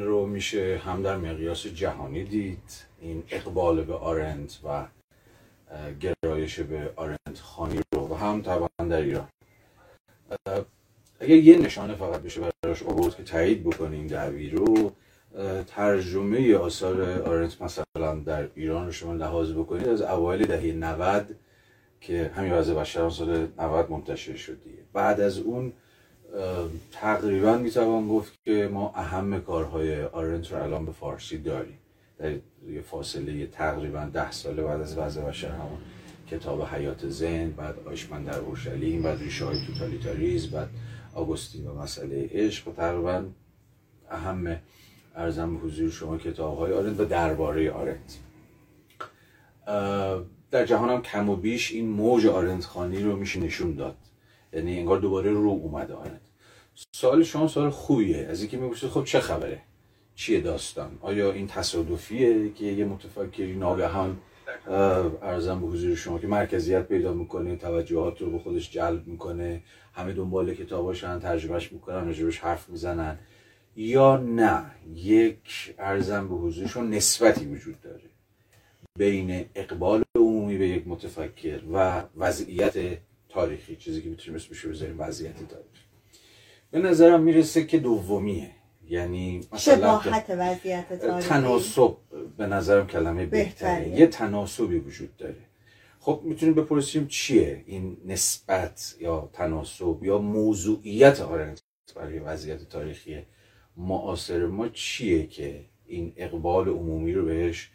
رو میشه هم در مقیاس جهانی دید این اقبال به آرنت و گرایش به آرنت خانی رو و هم طبعا در ایران. اگر یه نشانه فقط بشه براش آورد که تایید بکنیم دعوی رو ترجمه آثار آرنت مثلا در ایران رو شما لحاظ بکنید از اوایل دهه 90 که همین وضع بشران سال 90 منتشر شد بعد از اون تقریبا می‌توان گفت که ما اهم کارهای آرنت رو الان به فارسی داریم. در یه فاصله تقریبا ده ساله بعد از وضع بشر همون کتاب حیات زن بعد آیشمن در اورشلیم بعد ریشه های توتالیتاریز بعد آگوستین و مسئله عشق. و تقریبا اهم ارزم به حضور شما کتاب های آرنت و درباره آرنت در جهان هم کم و بیش این موج آرنت خانی رو میشه نشون داد. یعنی انگار دوباره رو اومده آرنت سوال شما سوال خوبیه. از اینکه می‌پرسید خب چه خبره؟ چیه داستان؟ آیا این تصادفیه که یه متفکری ناگهان ارزم به حضور شما که مرکزیت پیدا می‌کنه توجهات رو به خودش جلب می‌کنه همه دنبال کتاباشن ترجمهش می‌کنن راجبش حرف می‌زنن یا نه؟ یک ارزم به حضورشون نسبتی وجود داره بین اقبال عمومی به یک متفکر و وضعیت تاریخی چیزی که می‌تونیم اسمش بذاریم وضعیت تاریخی. به نظرم می‌رسه که دومیه. یعنی مثلا وضعیت تاریخی. تناسب به نظرم کلمه بهتره. یه تناسبی وجود داره. خب می‌تونیم بپرسیم چیه این نسبت یا تناسب یا موضوعیت آرنت برای وضعیت تاریخی معاصر ما چیه که این اقبال عمومی رو بهش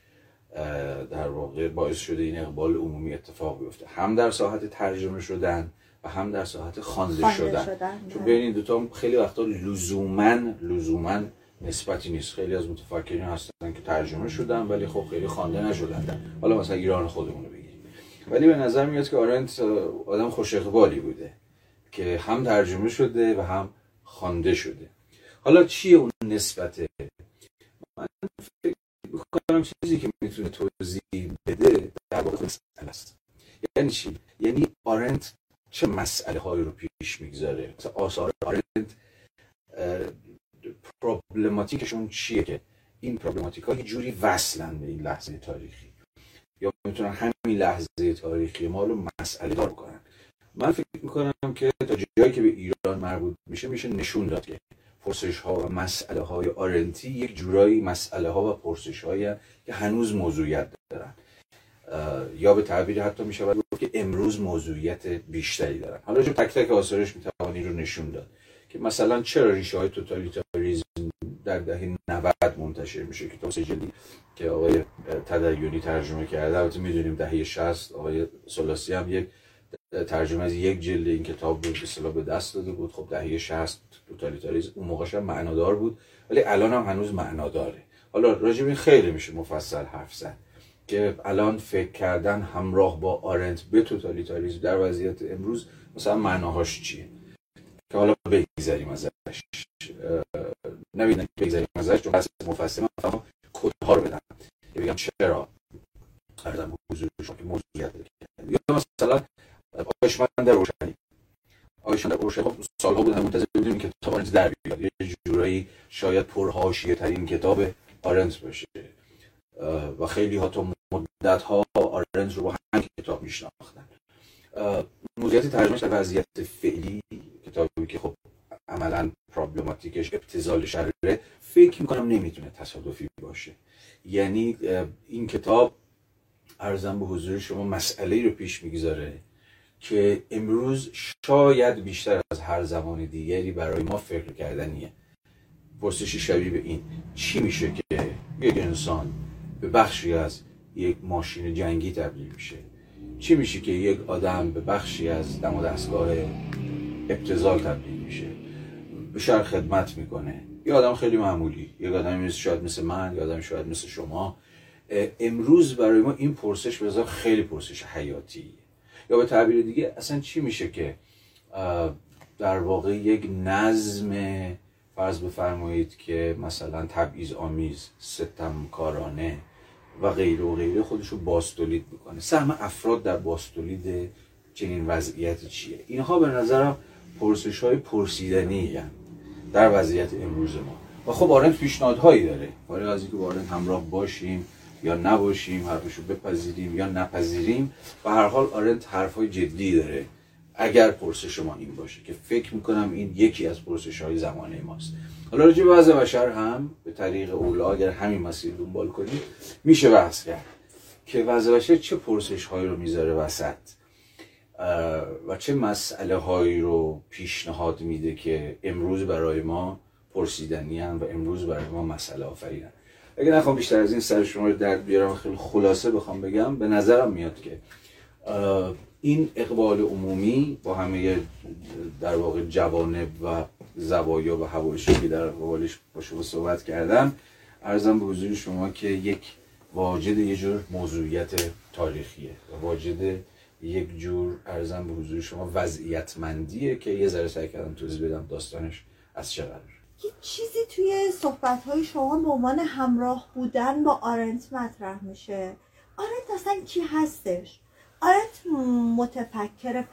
در واقع باعث شده این اقبال عمومی اتفاق بیفته. هم در ساحت ترجمه شدن و هم در ساحت خوانده شدن. شدن چون بین این دوتا خیلی وقتا لزوما لزوما نسبتی نیست. خیلی از متفکرین هستن که ترجمه شدن ولی خب خیلی خوانده نشدن. حالا مثلا ایران خودمون رو بگیریم. ولی به نظر میاد که آرنت آدم خوش اقبالی بوده که هم ترجمه شده و هم خوانده شده. حالا چیه اون نسبته من فکر می‌کنم چیزی که می‌تونه توضیح بده در واقع مسئله است. یعنی چی؟ یعنی آرنت چه مسئله هایی رو پیش می‌گذاره؟ مثلا آثار آرنت پروبلماتیکشون چیه که؟ این پروبلماتیک ها یه جوری وصلن به این لحظه تاریخی. یا می‌تونن همین لحظه تاریخی ما رو مسئله دار کنن من فکر می‌کنم که تا جایی که به ایران مربوط میشه میشه نشون داد که پرسش ها و مسئله های آرنتی یک جورایی مسئله ها و پرسش های که هنوز موضوعیت دارن. یا به تعبیر حتی می شود که امروز موضوعیت بیشتری دارن. حالا جو تک تک آثارش می توانی رو نشون داد که مثلا چرا ریشه های توتالیتاریزم در دهه 90 منتشر میشه کتاب جدی که آقای تدیونی ترجمه کرده. البته می‌دونیم دهه 60 آقای سلاسی هم یک ترجمه از یک جلد این کتاب رو به به دست داده بود. خب دهه 60 توتالیتاریسم اون موقعش هم معنادار بود ولی الان هم هنوز معناداره. حالا راجع این خیلی میشه مفصل حرف زد که الان فکر کردن همراه با آرنت به توتالیتاریسم در وضعیت امروز مثلا معناهاش چیه؟ که حالا بگذاریم ازش. نبینم بگذاریم ازش چون بس مفصل من فهم کدها رو بدم. که بگم چرا؟ ارزم حضور شما که موضوعیت یا مثلا آیشمن در روشنی. آیشمن در روشنی خب سالها بودن منتظر بودیم که کتاب آرنت در بیاد. یه جورایی شاید پرهاشیه ترین کتاب آرنت باشه. و خیلی ها تا مدت ها آرنت رو با همین کتاب میشناختن. موضوعیت ترجمهش در وضعیت فعلی کتابی که خب عملا پرابلماتیکش ابتزال شره فکر می‌کنم نمی‌تونه تصادفی باشه. یعنی این کتاب ارزم به حضور شما مسئله رو پیش می‌گذاره. که امروز شاید بیشتر از هر زمان دیگری برای ما فکر کردنیه. پرسشی شبیه به این چی میشه که یک انسان به بخشی از یک ماشین جنگی تبدیل میشه؟ چی میشه که یک آدم به بخشی از دم و دستگاه ابتزال تبدیل میشه؟ به شهر خدمت می‌کنه. یه آدم خیلی معمولی. یک آدم مثل شاید مثل من یه آدم شاید مثل شما. امروز برای ما این پرسش به خیلی پرسش حیاتیه یا به تعبیر دیگه اصلا چی میشه که در واقع یک نظم فرض بفرمایید که مثلا تبعیض آمیز ستمکارانه و غیره و غیره خودش رو باستولید می‌کنه. سهم افراد در باستولید چنین وضعیت چیه؟ اینها به نظرم پرسش های پرسیدنی در وضعیت امروز ما. و خب آرنت پیشنهادهایی داره. ولی از اینکه آرنت همراه باشیم. یا نباشیم حرفشو بپذیریم یا نپذیریم و هر حال آرنت حرفای جدی داره. اگر پرسش ما این باشه که فکر می‌کنم این یکی از پرسش های زمانه ماست. حالا راجع به وضع بشر هم به طریق اولا اگر همین مسیر دنبال کنیم میشه بحث کرد که وضع بشر چه پرسش هایی رو می‌ذاره وسط و چه مسئله هایی رو پیشنهاد میده که امروز برای ما پرسیدنی و امروز برای ما مسئله آفرینن اگه نخوام بیشتر از این سر شما رو درد بیارم خیلی خلاصه بخوام بگم به نظرم میاد که این اقبال عمومی با همه در واقع جوانب و زوایا و هوایشی که در قبالش با شما صحبت کردم ارزم به حضور شما که یک واجد یه جور موضوعیت تاریخیه و واجد یک جور ارزم به حضور شما وضعیتمندیه که یه ذره سعی کردم توضیح بدم داستانش از چه یه چیزی توی صحبت های شما به عنوان همراه بودن با آرنت مطرح میشه. آرنت اصلا کی هستش؟ آرنت متفکر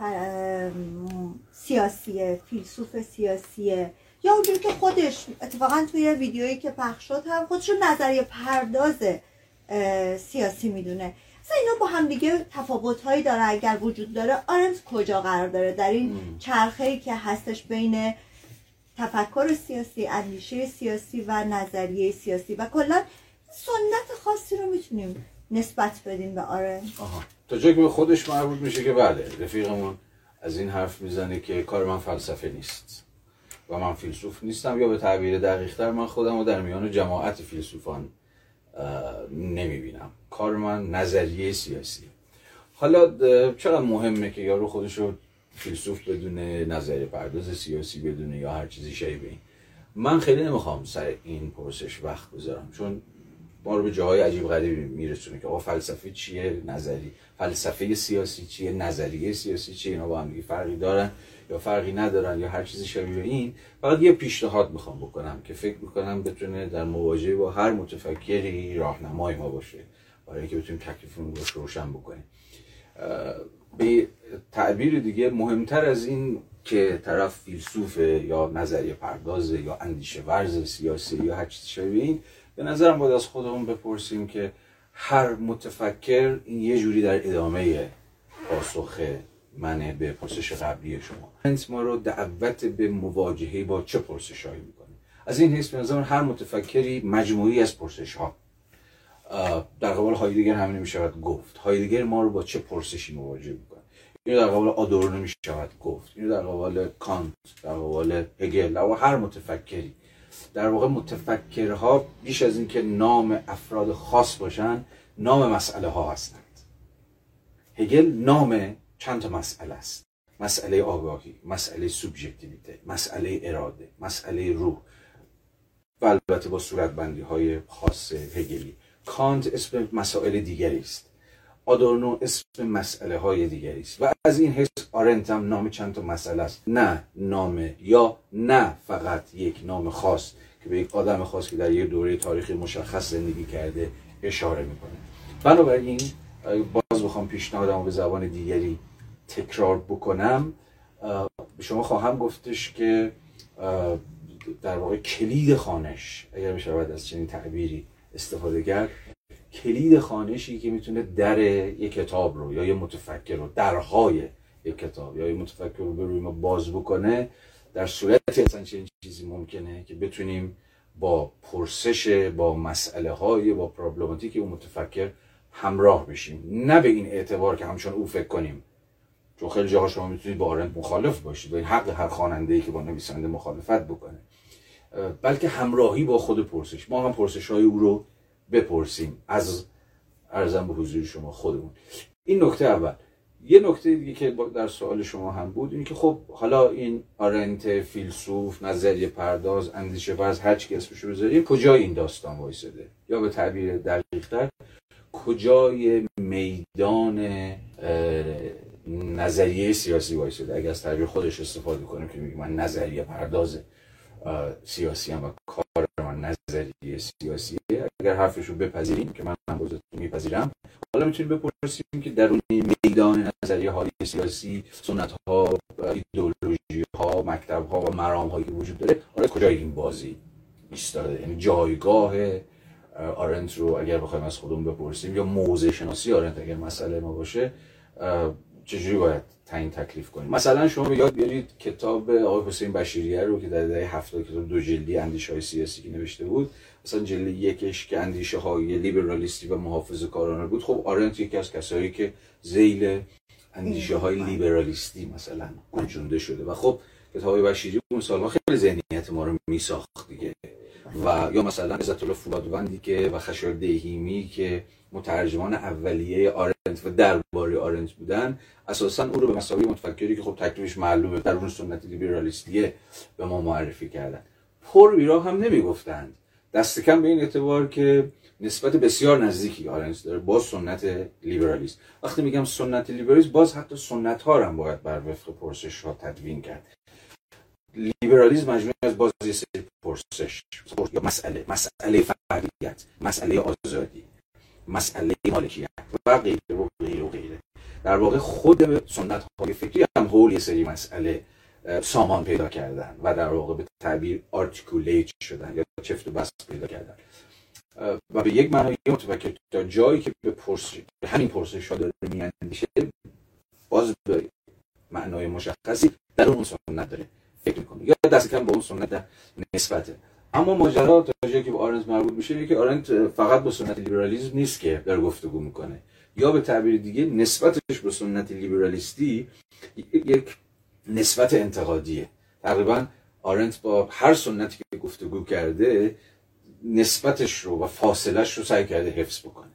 سیاسیه فیلسوف سیاسیه یا اونجوری که خودش اتفاقا توی ویدیویی که پخش شد هم خودش نظریه پرداز سیاسی می‌دونه. اصلا اینا با هم دیگه تفاوت هایی داره اگر وجود داره. آرنت کجا قرار داره؟ در این چرخه که هستش بین تفکر سیاسی اندیشه سیاسی و نظریه سیاسی. و کلا سنت خاصی رو می‌تونیم نسبت بدیم به آرنت تا جایی که به خودش مربوط میشه که بله رفیقمون از این حرف می‌زنه که کار من فلسفه نیست و من فیلسوف نیستم یا به تعبیر دقیقتر من خودم رو در میان جماعت فیلسوفان نمی‌بینم. کار من نظریه سیاسی. حالا چرا مهمه که یارو خودش رو فیلسوف بدونه نظریه پرداز سیاسی بدونه یا هر چیزی شایبه این. من خیلی نمی‌خوام سر این پرسش وقت بذارم چون ما رو به جاهای عجیب غریبی میرسونه که آقا فلسفه چیه نظری فلسفه سیاسی چیه نظریه سیاسی چیه اینا با هم فرقی دارن یا فرقی ندارن یا هر چیزی شبیه این. فقط یه پیشنهاد می‌خوام بکنم که فکر می‌کنم بتونه در مواجهه با هر متفکری راهنمای ما باشه. برای اینکه بتونیم تکلیفمون رو روشن بکنیم. به تعبیر دیگه مهمتر از این که طرف فیلسوف یا نظریه پردازه یا اندیشه ورز سیاسی یا هر چیزی شبیه این به نظرم باید از خودمون بپرسیم که هر متفکر این یه جوری در ادامه پاسخ منه به پرسش قبلی شما. انت ما رو دعوت به مواجهه با چه پرسش هایی می‌کنه؟ از این حیث به هر متفکری مجموعی از پرسش ها در قبال هایدگر همین می‌شود گفت. هایدگر ما رو با چه پرسشی مواجه می‌کنه؟ اینو در قبال آدورنو می‌شود گفت. اینو در قبال کانت در قبال هگل و هر متفکری. در واقع متفکرها بیش از اینکه نام افراد خاص باشن نام مسئله ها هستند. هگل نام چند تا مسئله است؟ مسئله آگاهی مسئله سوبژکتیویته مسئله اراده مسئله روح. و البته با صورتبندی های خاص هگلی. کانت اسم مسائل دیگری است. آدورنو اسم مسئله های دیگری است. و از این حس آرنت هم نام چند تا مسئله است. نه نام یا نه فقط یک نام خاص که به یک آدم خاص که در یک دوره تاریخی مشخص زندگی کرده اشاره می‌کنه. بنابراین باز بخوام پیشنهادم به زبان دیگری تکرار بکنم به شما خواهم گفتش که در واقع کلید خانش اگر بشود از چنین تعبیری استفاده کرد. کلید خانشی که می‌تونه در یک کتاب رو یا یه متفکر رو درهای یک کتاب یا یه متفکر رو به روی ما باز بکنه در صورتی اصلا چنین چیزی ممکنه که بتونیم با پرسش با مسئله های با پرابلماتیک اون متفکر همراه بشیم. نه به این اعتبار که همچون او فکر کنیم. چون خیلی جاها شما می‌تونید با آرنت مخالف باشید و این حق هر خواننده ای که با نویسنده مخالفت بکنه. بلکه همراهی با خود پرسش. ما هم پرسش های او رو بپرسیم از ارزم به حضور شما خودمون. این نکته اول. یه نکته دیگه که در سوال شما هم بود اینه که خب حالا این آرنت فیلسوف نظریه پرداز اندیشه ورز هر چی که اسمشو بذاریم کجای این داستان وایساده؟ یا به تعبیر دقیقتر کجای میدان نظریه سیاسی وایساده؟ اگر از تعبیر خودش استفاده کنیم که میگه من نظریه پرداز سیاسی هم و کار من نظریه سیاسیه اگر حرفش رو بپذیریم که من هم میپذیرم حالا می‌تونیم بپرسیم که درون میدان نظریه های سیاسی سنت ها ایدئولوژی ها مکتب ها و مرام هایی وجود داره آره کجای این بازی ایستاده؟ یعنی جایگاه آرنت رو اگر بخوایم از خودمون بپرسیم یا موضع شناسی آرنت اگر مسئله ما باشه چجوری باید تعیین تکلیف کنیم؟ مثلا شما به یاد بیارید کتاب آقای حسین بشیریه رو که در دهه 70 کتاب دو جلدی اندیشه های سیاسی که نوشته بود مثلا جلد یکش که اندیشه های لیبرالیستی و محافظ کارانه بود. خب آرنت یکی از کسایی که زیل اندیشه های لیبرالیستی مثلا گنجونده شده. و خب کتاب بشیری اون سالها خیلی ذهنیت ما رو میساخت دیگه. و یا مثلا عزت الله فولادوندی که و خشایار دهیمی که مترجمان اولیه آرنت و درباره آرنت بودن. اساسا او رو به مسابقه متفکری که خب تکلیفش معلومه در اون سنت لیبرالیستیه به ما معرفی کردن. پر بیرا هم نمی‌گفتند. دست کم به این اعتبار که نسبت بسیار نزدیکی آرنت داره با سنت لیبرالیست. وقتی میگم سنت لیبرالیست باز حتی سنت ها هم باید بر وفق پرسش ها تدوین کرد. لیبرالیسم مجموعه از بازی سری پرسش یا مسئله مسئله فردیت مسئله آزادی. مسئله مالکیت. و غیره و غیره و غیره. در واقع خود سنت های فکری هم حول یه سری مسئله سامان پیدا کردن و در واقع به تعبیر articulate شدن یا چفت و بست پیدا کردن. و به یک معنای متفکر تا جایی که به پرسش همین پرسش ها داره میاندیشه باز به معنای مشخصی در اون سنت داره فکر می‌کنه. یا دست کم به اون سنت نسبته. اما ماجرا تا که به آرنت مربوط میشه که آرنت فقط با سنت لیبرالیسم نیست که در گفتگو می‌کنه. یا به تعبیر دیگه نسبتش به سنت لیبرالیستی یک نسبت انتقادیه. تقریبا آرنت با هر سنتی که گفتگو کرده نسبتش رو و فاصلش رو سعی کرده حفظ بکنه.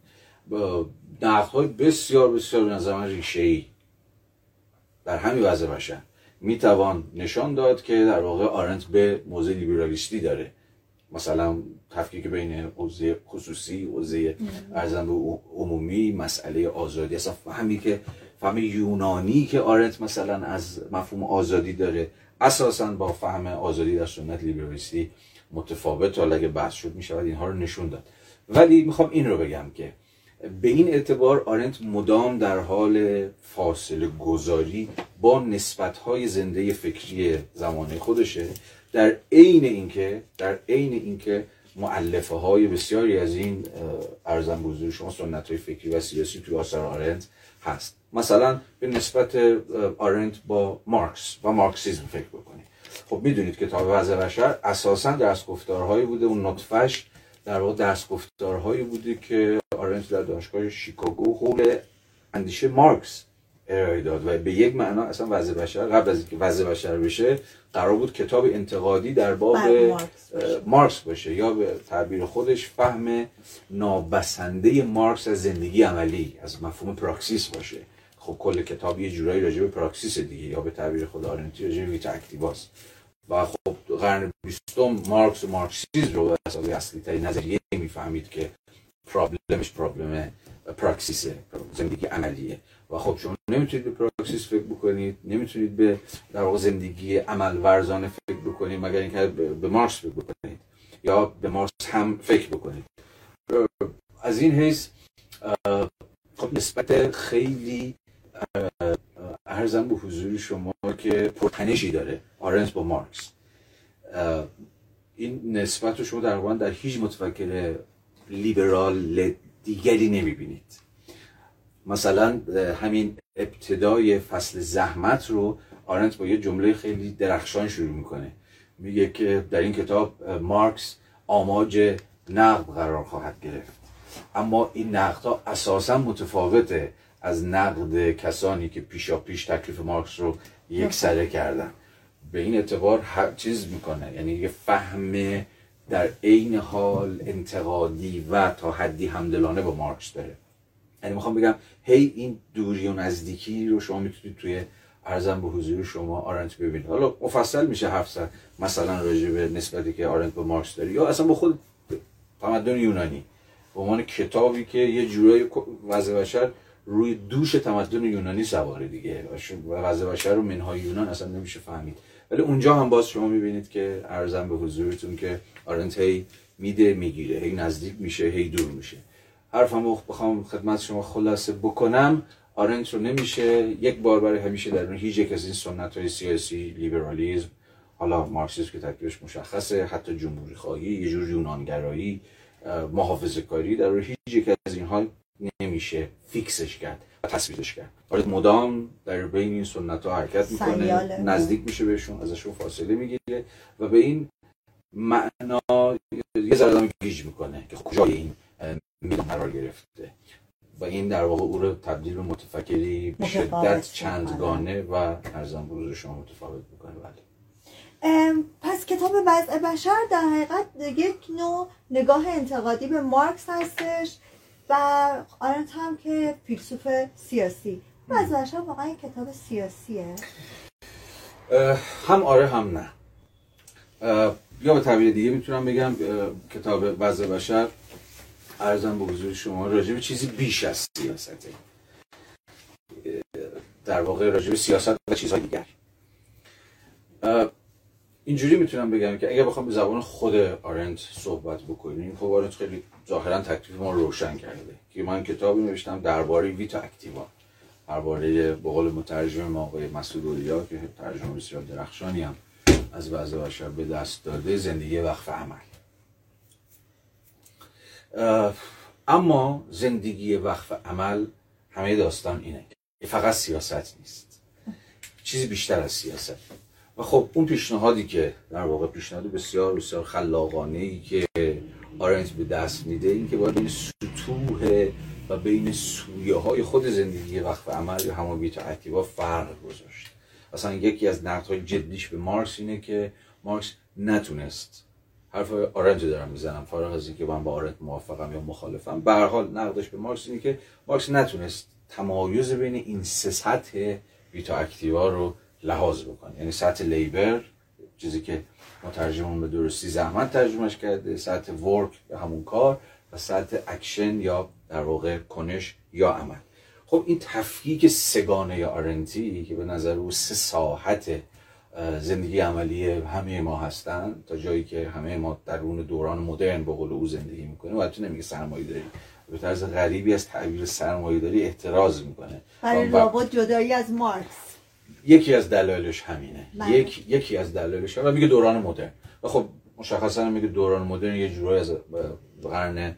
با های بسیار بسیار به نظر من ریشه در همین وضع باشن می‌توان نشان داد که در واقع آرنت به موضع لیبرالیستی داره. مثلا تفکیک بین حوزه خصوصی حوزه ارزم به عمومی مسئله آزادی. اصلا فهمی که فهم یونانی که آرنت مثلا از مفهوم آزادی داره اساسا با فهم آزادی در سنت لیبرالیستی متفاوت. حالا اگه بحث شد می‌شود اینها رو نشون داد. ولی می‌خوام این رو بگم که به این اعتبار آرنت مدام در حال فاصله گذاری با نسبتهای زنده فکری زمانه خودشه. در عین اینکه در عین اینکه معلفه های بسیاری از این ارزم بزرگ شما سنت های فکری و سیاسی توی آثار آرنت هست. مثلا به نسبت آرنت با مارکس و مارکسیزم فکر بکنید. خب می‌دونید کتاب وضع بشر اساسا درس گفتارهایی بوده اون نطفش در واقع درس گفتارهایی بوده که آرنت در دانشگاه شیکاگو حول اندیشه مارکس ارائه داد و به یک معنا اصلا وضع بشر قبل از اینکه وضع بشر بشه قرار بود کتاب انتقادی در باب بله، مارکس باشه یا به تعبیر خودش فهم نابسنده مارکس از زندگی عملی از مفهوم پراکسیس باشه. خب کل کتاب یه جورایی راجع به پراکسیس دیگه یا به تعبیر خود آرنتی راجع به vita activa ست و خب قرن بیستم مارکس و مارکسیسم رو از اصلی ترین نظریه می‌فهمید که problem ش problem پراکسیسه زندگی عملیه. و خب شما نمی‌تونید به پراکسیس فکر بکنید نمی‌تونید به در واقع زندگی عمل ورزانه فکر بکنید مگر اینکه به مارکس فکر بکنید یا به مارکس هم فکر بکنید. از این حیث خب نسبت خیلی ارزم به حضور شما که پرتنشی داره آرنس با مارکس این نسبت رو شما در در هیچ متفکر لیبرال دیگری نمی‌بینید. مثلا همین ابتدای فصل زحمت رو آرنت با یه جمله خیلی درخشان شروع می‌کنه. میگه که در این کتاب مارکس آماج نقد قرار خواهد گرفت. اما این نقد ها اساسا متفاوته از نقد کسانی که پیشا پیش تکلیف مارکس رو یک سره کردن. به این اعتبار چیز می‌کنه. یعنی یه فهم در عین حال انتقادی و تا حدی همدلانه با مارکس داره. یعنی می‌خوام بگم هی این دوری و نزدیکی رو شما می‌تونید توی ارزم به حضور شما آرنت ببینید. حالا مفصل میشه حرف زد مثلا راجع به نسبتی که آرنت با مارکس داره یا اصلا با خود تمدن یونانی. به عنوان کتابی که یه جورایی وضع بشر روی دوش تمدن یونانی سواره دیگه. و وضع بشر رو منهای یونان اصلا نمیشه فهمید. ولی اونجا هم باز شما می‌بینید که ارزم به حضورتون که آرنت هی میده می‌گیره هی نزدیک میشه هی دور میشه. حرفم بخوام خدمت شما خلاصه بکنم. آرنت رو نمیشه. یک بار برای همیشه در هیچ یک از این سنت های سیاسی لیبرالیزم حالا مارکسیسم که تکلیفش مشخصه حتی جمهوری خواهی یه جور یونانگرایی محافظه کاری در هیچ یک از اینها نمیشه فیکسش کرد و تصویرش کرد. آره مدام در بین این سنت ها حرکت می‌کنه نزدیک میشه بهشون ازشون فاصله می‌گیره و به این معنا یه ذره گیج می‌کنه که خب کجای این میدان قرار گرفته. و این در واقع او رو تبدیل به متفکری شدت چندگانه و ارزم بروز شما متفاوت می‌کنه. بله. پس کتاب وضع بشر در حقیقت یک نوع نگاه انتقادی به مارکس هستش و آرنت هم که فیلسوف سیاسی. وضع بشر واقعا کتاب سیاسیه؟ هم آره هم نه. یا به تعبیر دیگه می‌تونم بگم کتاب وضع بشر ارزم به حضور شما راجع به چیزی بیش از سیاسته در واقع راجع به سیاست و چیزهای دیگر. اینجوری می‌تونم بگم که اگر بخوام به زبان خود آرنت صحبت بکنیم خب آرنت خیلی ظاهرا تکلیف ما روشن کرده. که من کتابی نوشتم درباره ویتا اکتیوا. درباره به قول مترجم ما آقای مسعود که ترجمه بسیار درخشانی هم از وضع بشر به دست داده زندگی وقف عمل. اما زندگی وقف عمل همه داستان اینه. فقط سیاست نیست. چیزی بیشتر از سیاست. و خب اون پیشنهادی که در واقع پیشنهاد بسیار بسیار خلاقانه ای که آرنت به دست میده این که باید بین سطوح و بین سویه های خود زندگی وقف عمل یا همون vita activa فرق گذاشت. اصلا یکی از های جدیش به مارکس اینه که مارکس نتونست حرف آرنت دارم می‌زنم. فارغ از اینکه من با آرنت موافقم یا مخالفم. به هر حال نقدش به مارکس اینه که مارکس نتونست تمایز بین این سه سطح vita activa رو لحاظ بکنه. یعنی سطح labor چیزی که مترجمون به درستی زحمت ترجمهش کرده سطح work یا همون کار و سطح اکشن یا در واقع کنش یا عمل. خب این تفکیک سه‌گانه آرنتی که به نظر او سه ساحت زندگی عملی همه ما هستن تا جایی که همه ما در اون دوران مدرن به قول او زندگی می‌کنیم. و تو نمیگه سرمایه داری. به طرز غریبی از تعبیر سرمایه داری احتراز می‌کنه. برای لابد جدایی از مارکس. یکی از دلایلش همینه. بله. یک، یکی از دلایلش و میگه دوران مدرن. و خب مشخصا میگه دوران مدرن یه جورایی از قرن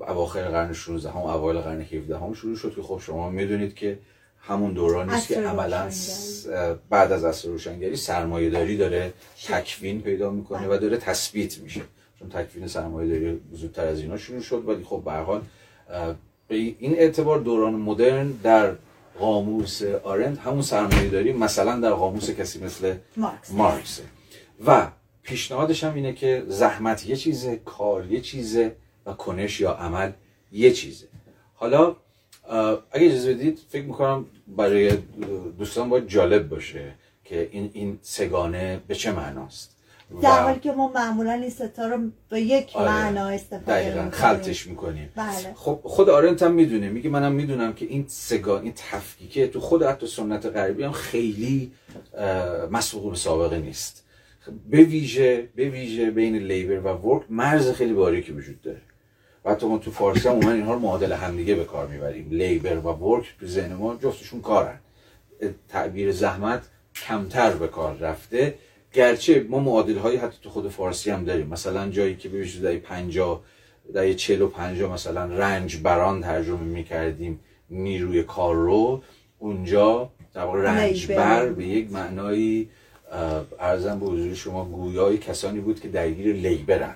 اواخر قرن 16 هم اوایل قرن 17 هم شروع شد که خب شما می‌دونید که همون دورانی است که عملا بعد از عصر روشنگری سرمایه داری داره تکوین پیدا می‌کنه و داره تثبیت میشه. چون تکوین سرمایه داری زودتر از اینا شروع شد ولی خب به حال به این اعتبار دوران مدرن در قاموس آرند همون سرمایه داری مثلا در قاموس کسی مثل مارکس. و پیشنهادش هم اینه که زحمت یه چیزه کار یه چیزه و کنش یا عمل یه چیزه. حالا اگه اجازه بدید فکر می‌کنم برای دوستان باید جالب باشه که این این سگانه به چه معناست. در حالی که ما معمولا این ستا رو به یک آره. معنا استفاده می‌کنیم. خلطش می‌کنیم. بله. خب خود آرنت هم می‌دونه. میگه منم می‌دونم که این سگان این تفکیکه تو خود حتی سنت غربی هم خیلی مسبوق به سابقه نیست. به ویژه به ویژه بین لیبر و ورک مرز خیلی باریکی وجود داره. و حتی ما تو فارسی هم اومد اینها رو معادل همدیگه به کار می‌بریم. لیبر و ورک تو ذهن ما جفتشون کارن. تعبیر زحمت کمتر به کار رفته. گرچه ما معادل هایی حتی تو خود فارسی هم داریم. مثلا جایی که ببینید در 50 در 40 و 50 مثلا رنج بران ترجمه می‌کردیم. نیروی کار رو. اونجا در واقع رنج بر به یک معنایی ارزم به حضور شما گویای کسانی بود که درگیر لیبرن.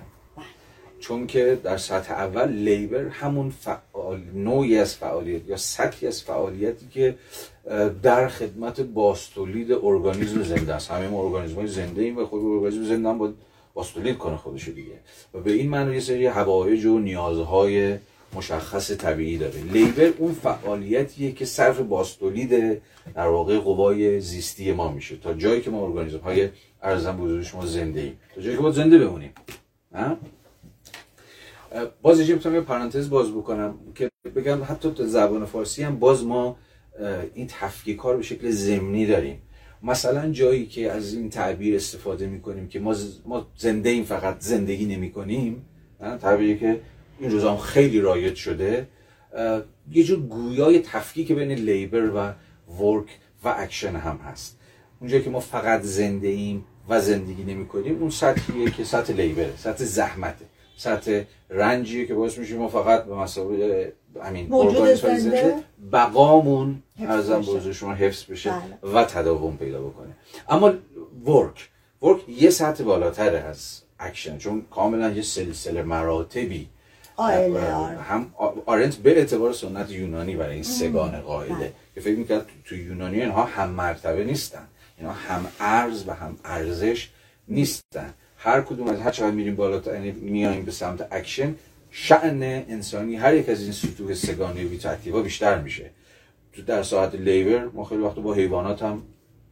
چون که در سطح اول لیبر همون فعال نوعی از فعالیت یا سطحی از فعالیتی که در خدمت باستولید ارگانیزم زنده است. همه ما ارگانیسم های زنده ایم و خود ارگانیسم زنده هم باید باستولید کنه خودش دیگه. و به این معنی یه سری هوایج و نیازهای مشخص طبیعی داره. لیبر اون فعالیتیه که صرف باستولید در واقع قوای زیستی ما میشه. تا جایی که ما ارگانیسم های ارزم بزرگ شما زنده ایم. تا جایی که باید زنده بمونیم. باز اینجا می‌تونم یه پرانتز باز بکنم که بگم حتی تو زبان فارسی هم باز ما این تفکیک ها رو به شکل زمینی داریم. مثلا جایی که از این تعبیر استفاده می‌کنیم که ما, ما زنده ایم فقط زندگی نمی کنیم تعبیری که این روزا خیلی رایج شده. یه جور گویای تفکیک بین labor و work و اکشن هم هست. اونجایی که ما فقط زنده ایم و زندگی نمی کنیم اون سطحیه که سطح labor ه سطح زحمته سطح رنجیه که باعث میشه ما فقط به مثابه همین بقامون عرضم به شما حفظ بشه بله. و تداوم پیدا بکنه اما work work یه سطح بالاتر از اکشن چون کاملا یه سلسله مراتبی. هم آرنت به اعتبار سنت یونانی برای این سه‌گانه قائله بله. که فکر می‌کرد تو یونانی اینها هم مرتبه نیستن اینا هم ارز و هم ارزش نیستن هر کدوم از هر چقدر میریم بالا یعنی میایم به سمت اکشن شعن انسانی هر یک از این سطوح سه‌گانه به ترتیب بیشتر میشه. تو در ساعت لیبر ما خیلی وقت با حیوانات هم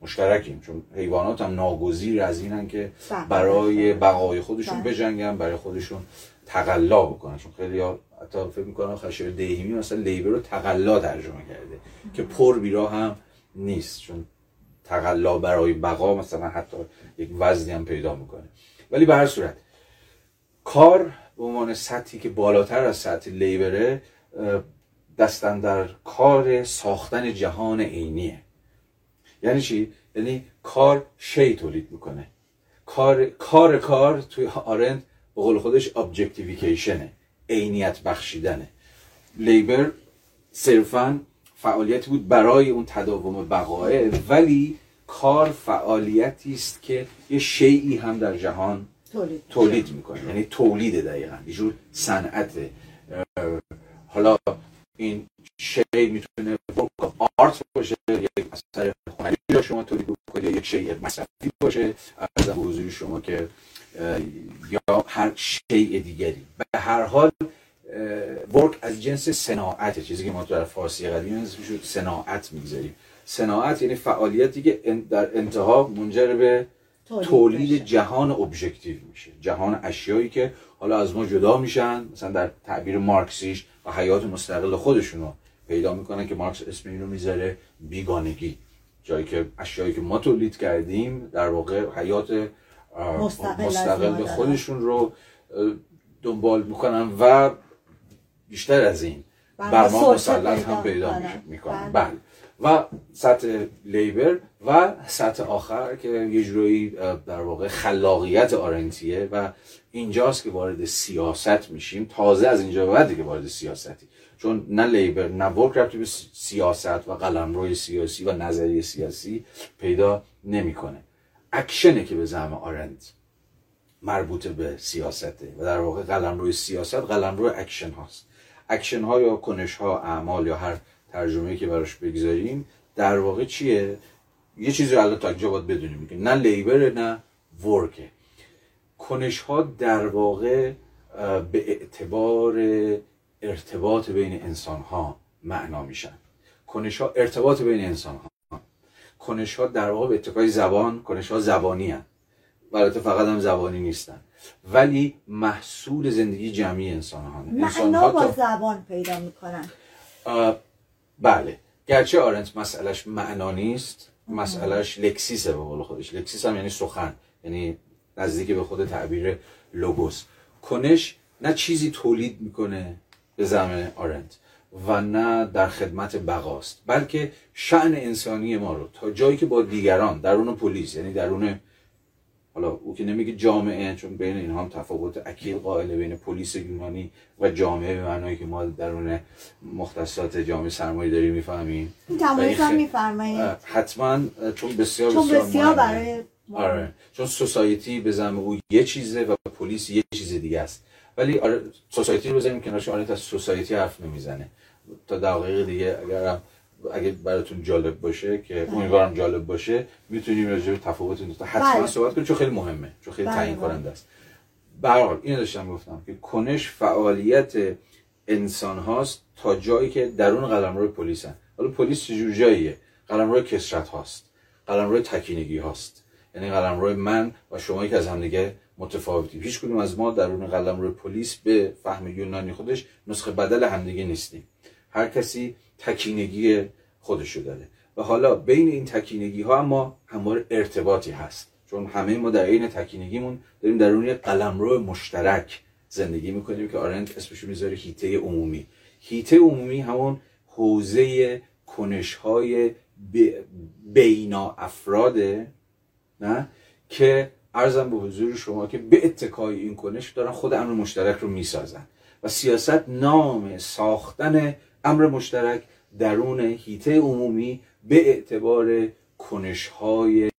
مشترکیم چون حیوانات هم ناگزیر از اینن که. برای بقای خودشون. بجنگن برای خودشون تقلا بکنن. چون خیلی حتی فکر می‌کنم خشب دهیمی مثلا لیبر رو تقلا ترجمه کرده که پر بیرا هم نیست. چون تقلا برای بقا مثلا حتی یک وزنی هم پیدا می‌کنه. ولی به هر صورت کار به عنوان سطحی که بالاتر از سطح لیبره دستن در کار ساختن جهان عینیه. یعنی چی؟ یعنی کار شی تولید می‌کنه. کار کار کار توی آرند به قول خودش ابجکتیفیکیشنه عینیت بخشیدنه. لیبر صرفا فعالیتی بود برای اون تداوم بقایه ولی کار فعالیتی است که یه شیعی هم در جهان تولید, تولید می‌کنه. یعنی تولید دقیقا. یه جور صنعت. حالا این شی می‌تونه آرت باشه یک اثر هنری را شما تولید بکنید یک شیء مصرفی باشه از حضور شما که یا هر شیء دیگری. به هر حال ورک از جنس صناعت. چیزی که ما در فارسی قدیم شد صناعت می‌گذاریم. صناعت یعنی فعالیتی که در انتها منجر به تولید جهان ابژکتیو میشه. جهان اشیایی که حالا از ما جدا میشن مثلا در تعبیر مارکسیش و حیات مستقل خودشون رو پیدا می‌کنن که مارکس اسم این رو می‌ذاره بیگانگی. جایی که اشیایی که ما تولید کردیم در واقع حیات مستقل, به خودشون رو دنبال می‌کنن و بیشتر از این بله، بر ما مسلط هم پیدا می‌کنن. بله. و سطح لیبر و سطح آخر که یه جورایی در واقع خلاقیت آرنتیه و اینجاست که وارد سیاست میشیم. تازه از اینجا بعد که وارد سیاستی. چون نه labor نه work به سیاست و قلمروی سیاسی و نظریه سیاسی پیدا نمی‌کنه. اکشنه که به زعم آرنت مربوط به سیاسته و در واقع قلمروی سیاست قلمرو اکشن هاست. اکشن ها یا کنش ها اعمال یا هر ترجمه که براش بگذاریم در واقع چیه؟ یه چیزی رو تا اینجا باید بدونیم. که نه لیبر نه ورکه کنش ها در واقع به اعتبار ارتباط بین انسان ها معنا میشن. کنش ها ارتباط بین انسان ها کنش ها در واقع به اتکای زبان کنش ها زبانی هن. البته فقط هم زبانی نیستن. ولی محصول زندگی جمعی انسان ها معنا با زبان پیدا می‌کنن. بله. گرچه آرنت مسئلهش معنا نیست مسئلهش لکسیسه به قول خودش. لکسیس هم یعنی سخن یعنی نزدیک به خود تعبیر لوگوس. کنش نه چیزی تولید می‌کنه به زمین آرنت و نه در خدمت بقاست بلکه شعن انسانی ما رو تا جایی که با دیگران درون پلیس یعنی درون حالا او که نمیگه جامعه چون بین اینها هم تفاوت اکیل قائل بین پلیس یونانی و جامعه به معنایی که ما درون مختصات جامعه سرمایه داری می‌فهمیم. میفرمایید حتما چون بسیار چون بسیار, برای آره. چون سوسایتی به زعم او یه چیزه و پلیس یه چیز دیگه است. ولی آره سوسایتی رو بزنیم کنارش آره از سوسایتی حرف نمی‌زنه. تا دقیقه دیگه اگر اگه براتون جالب باشه که بله. امیدوارم جالب باشه می‌تونیم راجع به تفاوت این دو حتما بله. صحبت کنیم چون خیلی مهمه چون خیلی بله، تعیین کننده است. به هر اینو داشتم گفتم که کنش فعالیت انسان هاست تا جایی که درون قلمرو پلیسن حالا پلیس چجور جاییه؟ قلمرو کسرت هاست. قلمرو تکینگی هاست. یعنی قلمرو من و شما که از هم دیگه متفاوتیم. هیچ کدوم از ما درون قلمرو پلیس به فهم یونانی خودش نسخه بدل همدیگه نیستیم. هر کسی تکینگی خودشو داره و حالا بین این تکینگی ها ما همواره ارتباطی هست. چون همه ما در این تکینگیمون داریم درون یک قلمرو مشترک زندگی می‌کنیم که آرنت اسمشو می‌ذاره هیته عمومی. هیته عمومی همون حوزه کنش های بینا افراده نه؟ که ارزم به حضور شما که به اتکای این کنش دارن خود امر مشترک رو می‌سازن. و سیاست نام ساختن امر مشترک درون هیته عمومی به اعتبار کنش های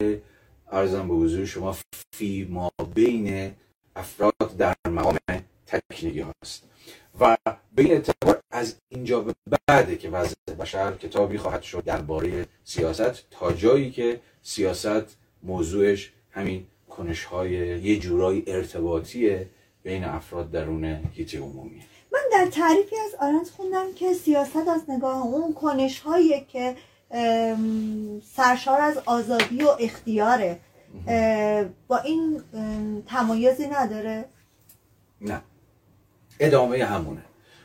ارزم به حضور شما فی ما بین افراد در مقام تکنیکی هست و به این اعتبار از اینجا به بعده که وضع بشر کتابی خواهد شد درباره سیاست تا جایی که سیاست موضوعش همین کنش های یه جورایی ارتباطی بین افراد درون هیته عمومی. من در تعریفی از آرنت خوندم که سیاست از نگاه اون کنش هایی که سرشار از آزادی و اختیاره. با این تمایزی نداره؟ نه. ادامه همونه.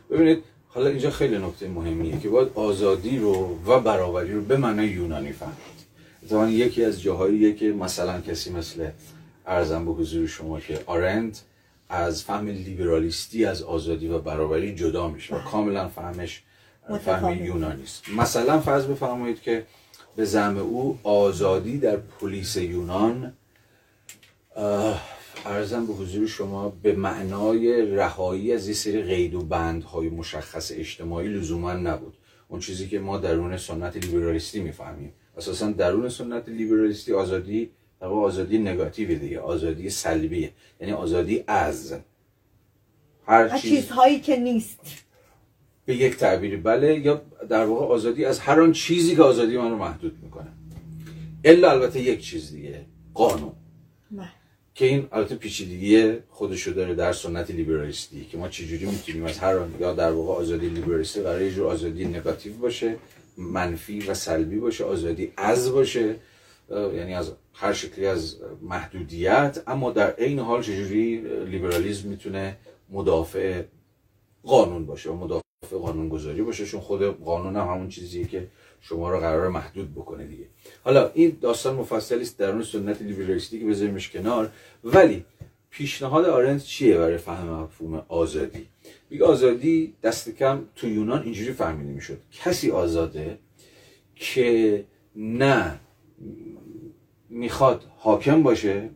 ببینید حالا اینجا خیلی نکته مهمیه که باید آزادی رو و برابری رو به معنای یونانی فهمید. اتفاقا یکی از جاهاییه که مثلا کسی مثل ارزم به حضور شما که آرند از فهم لیبرالیستی از آزادی و برابری جدا میشه و کاملا فهمش فهم یونانی است. مثلا فرض بفرمایید که به زعم او آزادی در پلیس یونان ارزم به حضور شما به معنای رهایی از یه سری قید و بندهای مشخص اجتماعی لزوما نبود. اون چیزی که ما درون سنت لیبرالیستی می‌فهمیم. اساسا درون سنت لیبرالیستی آزادی در آزادی نگاتیو دیگه. آزادی سلبیه. یعنی آزادی از. هر چیزهایی که نیست. به یک تعبیری. بله یا در واقع آزادی از هر آن چیزی که آزادی من رو محدود می‌کنه. الا البته یک چیز دیگه قانون. نه. که این البته پیچیدگی خودشو داره در سنت لیبرالیستی که ما چجوری می‌تونیم از هر آن یا در واقع آزادی لیبرالیستی قرار یه جور آزادی نگاتیو باشه منفی و سلبی باشه آزادی از باشه. یعنی از هر شکلی از محدودیت اما در عین حال چجوری لیبرالیزم می‌تونه مدافع قانون باشه و مدافع قانون گذاری باشه؟ چون خود قانون هم همون چیزیه که شما رو قرار محدود بکنه دیگه. حالا این داستان مفصلی است درون سنت لیبرالیستی که بذاریمش کنار. ولی پیشنهاد آرنت چیه برای فهم مفهوم آزادی؟ میگه آزادی دست کم تو یونان اینجوری فهمیده می‌شد. کسی آزاده که نه می‌خواد حاکم باشه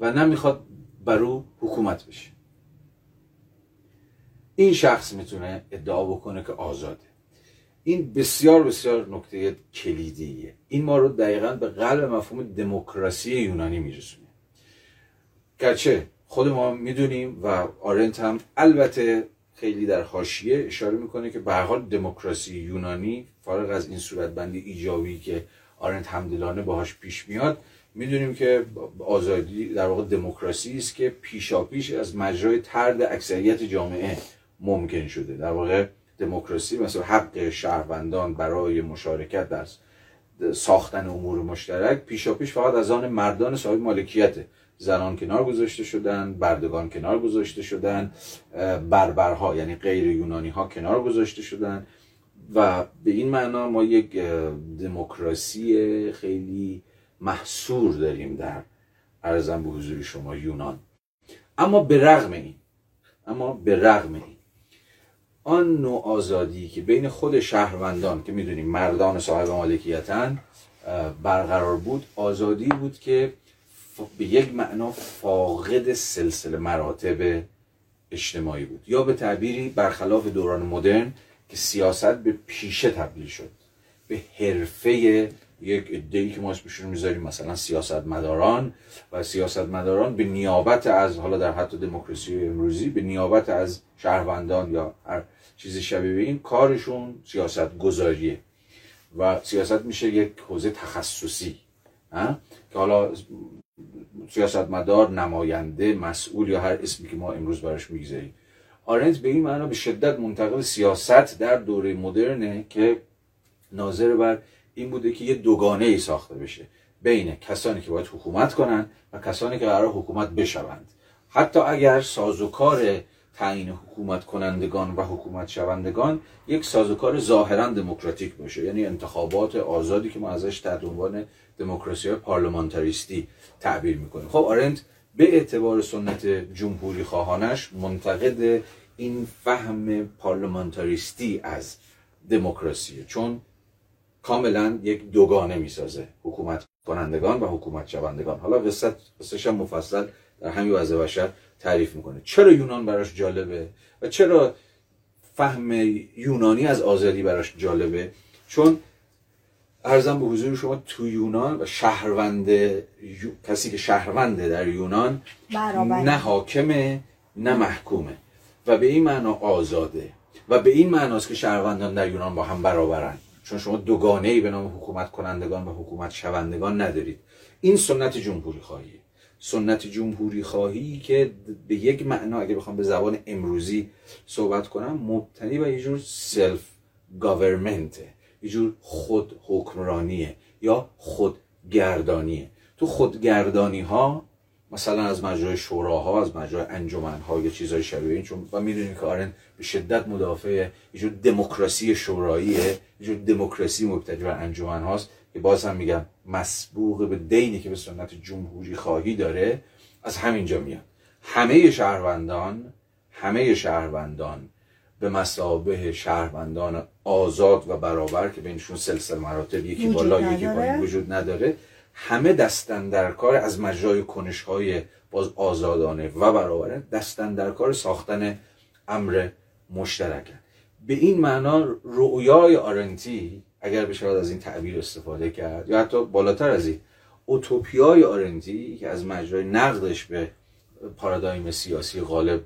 و نه می‌خواد بر او حکومت بشه. این شخص می‌تونه ادعا بکنه که آزاده. این بسیار بسیار نکته کلیدیه. این ما رو دقیقا به قلب مفهوم دموکراسی یونانی میرسونه. گرچه خود ما می‌دونیم و آرنت هم البته خیلی در حاشیه اشاره می‌کنه که به حال دموکراسی یونانی فارغ از این صورتبندی ایجابی که آرنت همدلانه باهاش پیش میاد. می‌دونیم که آزادی در واقع دموکراسی است که پیشاپیش از مجرای ترد اکثریت جامعه ممکن شده. در واقع دموکراسی مثل حق شهروندان برای مشارکت در ساختن امور مشترک پیشاپیش فقط از آن مردان صاحب مالکیته زنان کنار گذاشته شدن بردگان کنار گذاشته شدن بربرها یعنی غیر یونانی ها کنار گذاشته شدن. و به این معنا ما یک دموکراسی خیلی محصور داریم در ارزم به حضور شما یونان. اما به رغم این اما به رغم این آن نوع آزادی که بین خود شهروندان که می‌دونیم مردان صاحب مالکیتن برقرار بود آزادی بود که به یک معنا فاقد سلسله مراتب اجتماعی بود. یا به تعبیری برخلاف دوران مدرن که سیاست به پیشه تبدیل شد. به حرفه یک ادهی که ما اسمشون می‌ذاریم مثلا سیاست مداران و سیاست مداران به نیابت از حالا در حتی دموکراسی امروزی به نیابت از شهروندان یا هر چیز شبیه به این کارشون سیاست گذاریه و سیاست میشه یک حوزه تخصصی که حالا سیاست مدار نماینده مسئول یا هر اسمی که ما امروز براش می‌گذاریم. آرنت به این معنا به شدت منتقل سیاست در دوره مدرنه که ناظر بر این بوده که یه دوگانه ای ساخته بشه بین کسانی که باید حکومت کنند و کسانی که قرار حکومت بشوند. حتی اگر سازوکار تعیین حکومت کنندگان و حکومت شوندگان یک سازوکار ظاهرا دموکراتیک باشه یعنی انتخابات آزادی که ما ازش تحت عنوان دموکراسی پارلمانتریستی تعبیر می‌کنیم. خب آرنت به اعتبار سنت جمهوری خواهانش منتقد این فهم پارلمانتاریستی از دموکراسی. چون کاملا یک دوگانه می‌سازه حکومت کنندگان و حکومت شوندگان. حالا قصت قصهش مفصل در همین وضع بشر تعریف می‌کنه. چرا یونان براش جالبه؟ و چرا فهم یونانی از آزادی براش جالبه؟ چون ارزم به حضور شما تو یونان و شهروند کسی که شهرونده در یونان نه حاکمه نه محکومه. و به این معنا آزاده. و به این معناست که شهروندان در یونان با هم برابرن. چون شما دوگانه ای به نام حکومت کنندگان و حکومت شوندگان ندارید. این سنت جمهوری خواهیه سنت جمهوری خواهی که به یک معنا اگه بخوام به زبان امروزی صحبت کنم مبتنی بر یه جور سلف گاورمنته یه جور خود حکمرانیه یا خودگردانیه تو خودگردانی ها مثلا از مجرای شوراها از مجرای انجمنها یا چیزهای شبیه این چون و می‌دونیم که آرن به شدت مدافع یه جور دموکراسی شوراییه یه جور دموکراسی مبتنی بر انجمن هاست که باز هم میگم مسبوق به دینی که به سنت جمهوری خواهی داره از همینجا میاد. همه شهروندان همه شهروندان به مسابه شهروندان آزاد و برابر که بینشون سلسل مراتب یکی بالا یکی پایین وجود نداره. همه دستن در کار از مجرای کنش های باز آزادانه و برابره دستن در کار ساختن امر مشترک به این معنا رؤیای آرنتی اگر بشه از این تعبیر استفاده کرد یا حتی بالاتر از این اوتوپیای آرنتی که از مجرای نقدش به پارادایم سیاسی غالب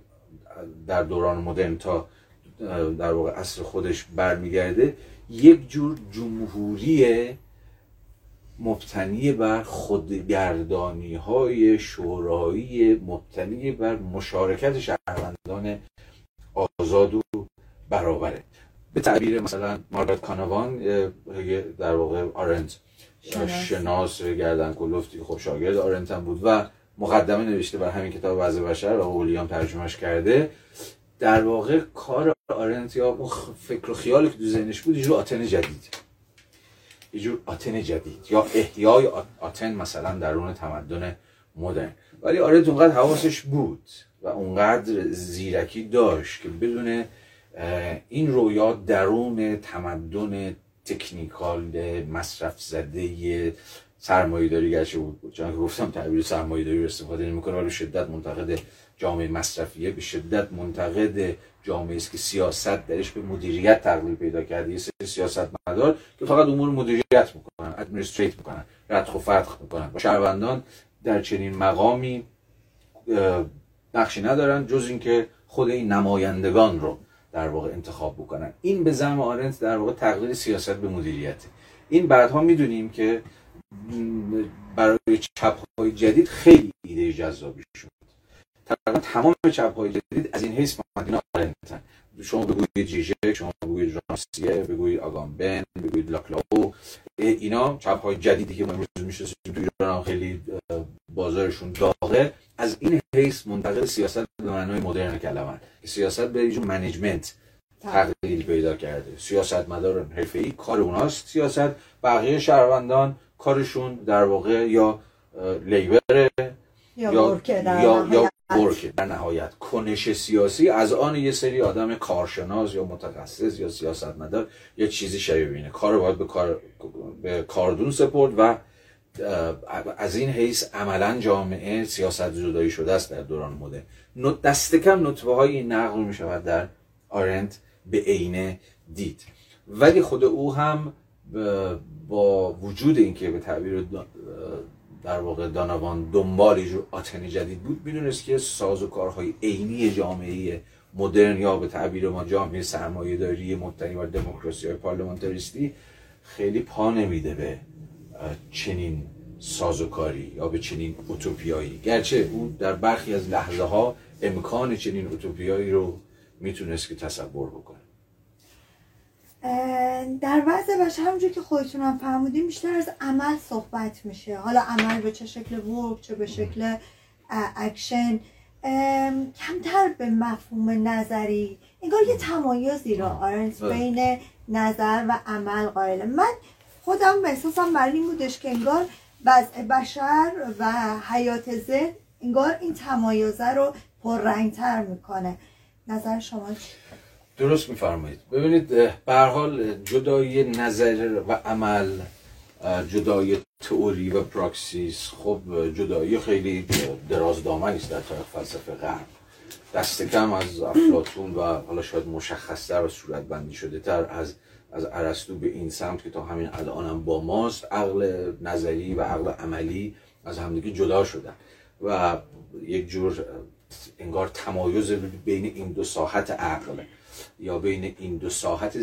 در دوران مدرن تا در واقع اصر خودش برمیگرده یک جور جمهوری مبتنی بر خودگردانی های شورایی مبتنی بر مشارکت شهروندان آزاد و برابره. به تعبیر مثلا مارگارت کانوان در واقع آرنت شناس. گردن کلوفتی خب شاگرد آرنت هم بود و مقدمه نوشته بر همین کتاب وضع بشر و اولیام ترجمهش کرده. در واقع کار آرنت یا فکر و خیالی که تو ذهنش بود یه آتن جدید. یه جور آتن جدید. یا احیای آتن مثلا درون تمدن مدرن. ولی آرنت اونقدر حواسش بود و اونقدر زیرکی داشت که بدون این رویا درون تمدن تکنیکال مصرف زده سرمایه داری گرچه بود چون که گفتم تعبیر سرمایه داری رو استفاده نمی‌کنه ولی شدت منتقد جامعه مصرفیه به شدت منتقد جامعه است که سیاست درش به مدیریت تغییر پیدا کرده. یه سیاست مدار که فقط امور مدیریت می‌کنن ادمنستریت می‌کنن ردخ و فتخ می‌کنن. و شهروندان در چنین مقامی نقشی ندارن جز اینکه خود این نمایندگان رو در واقع انتخاب بکنن. این به زم آرنت در واقع تغییر سیاست به مدیریت این بعدها می‌دونیم که برای چپ های جدید خیلی ایده جذابی شد. تقریبا تمام چپ های جدید از این حیث مدینا آرنتن شما بگویید جیژه شما بگویید رانسیه بگویید آگامبن بگویید لاکلاو اینا چپ های جدیدی که ما امروز میشه تو ایران خیلی بازارشون داغه. از این حیث منتقل سیاست به معنای مدرن کلمه. سیاست به یه منیجمنت تغییر پیدا کرده. سیاست مدار حرفه‌ای کار اوناست سیاست. بقیه شهروندان کارشون در واقع یا لیبر یا یا یا در نهایت. کنش سیاسی از آن یه سری آدم کارشناس یا متخصص یا سیاستمدار یه چیزی شبیه بینه کار باید به, کار... به کاردون سپرد و از این حیث عملا جامعه سیاست زدایی شده است در دوران مده دست کم نطبه های نقل می شود در آرنت به عینه دید. ولی خود او هم با وجود اینکه به تعبیر در واقع دانوان دنبال یه آتن جدید بود می‌دونست که ساز و کارهای عینی جامعه مدرن یا به تعبیر ما جامعه سرمایه داری مبتنی بر دموکراسی های پارلمانتریستی خیلی پا نمیده به چنین سازوکاری یا به چنین اوتوپیایی. گرچه او در برخی از لحظه ها امکان چنین اوتوپیایی رو می‌تونست که تصور بکنه. در وضع بشر همونجور که خودتون هم فرمودین بیشتر از عمل صحبت میشه. حالا عمل به چه شکل work چه به شکل اکشن کمتر به مفهوم نظری. انگار یه تمایزی رو آرنت بین نظر و عمل قائله. من خودم احساسم بر این بودش که انگار وضع بشر و حیات ذهن انگار این تمایزه رو پررنگتر می‌کنه. نظر شما چی؟ درست میفرمایید. ببینید به حال جدای نظر و عمل جدای تئوری و پراکسیس خب جدایی خیلی درازدامنی است در تاریخ فلسفه غرب. دست کم از افلاطون و حالا شاید مشخصتر و صورت بندی شده تر از از ارسطو به این سمت که تا همین الانم با ماست عقل نظری و عقل عملی از همدیگه جدا شدن. و یک جور انگار تمایز بین این دو ساحت عقل یا بین این دو ساحت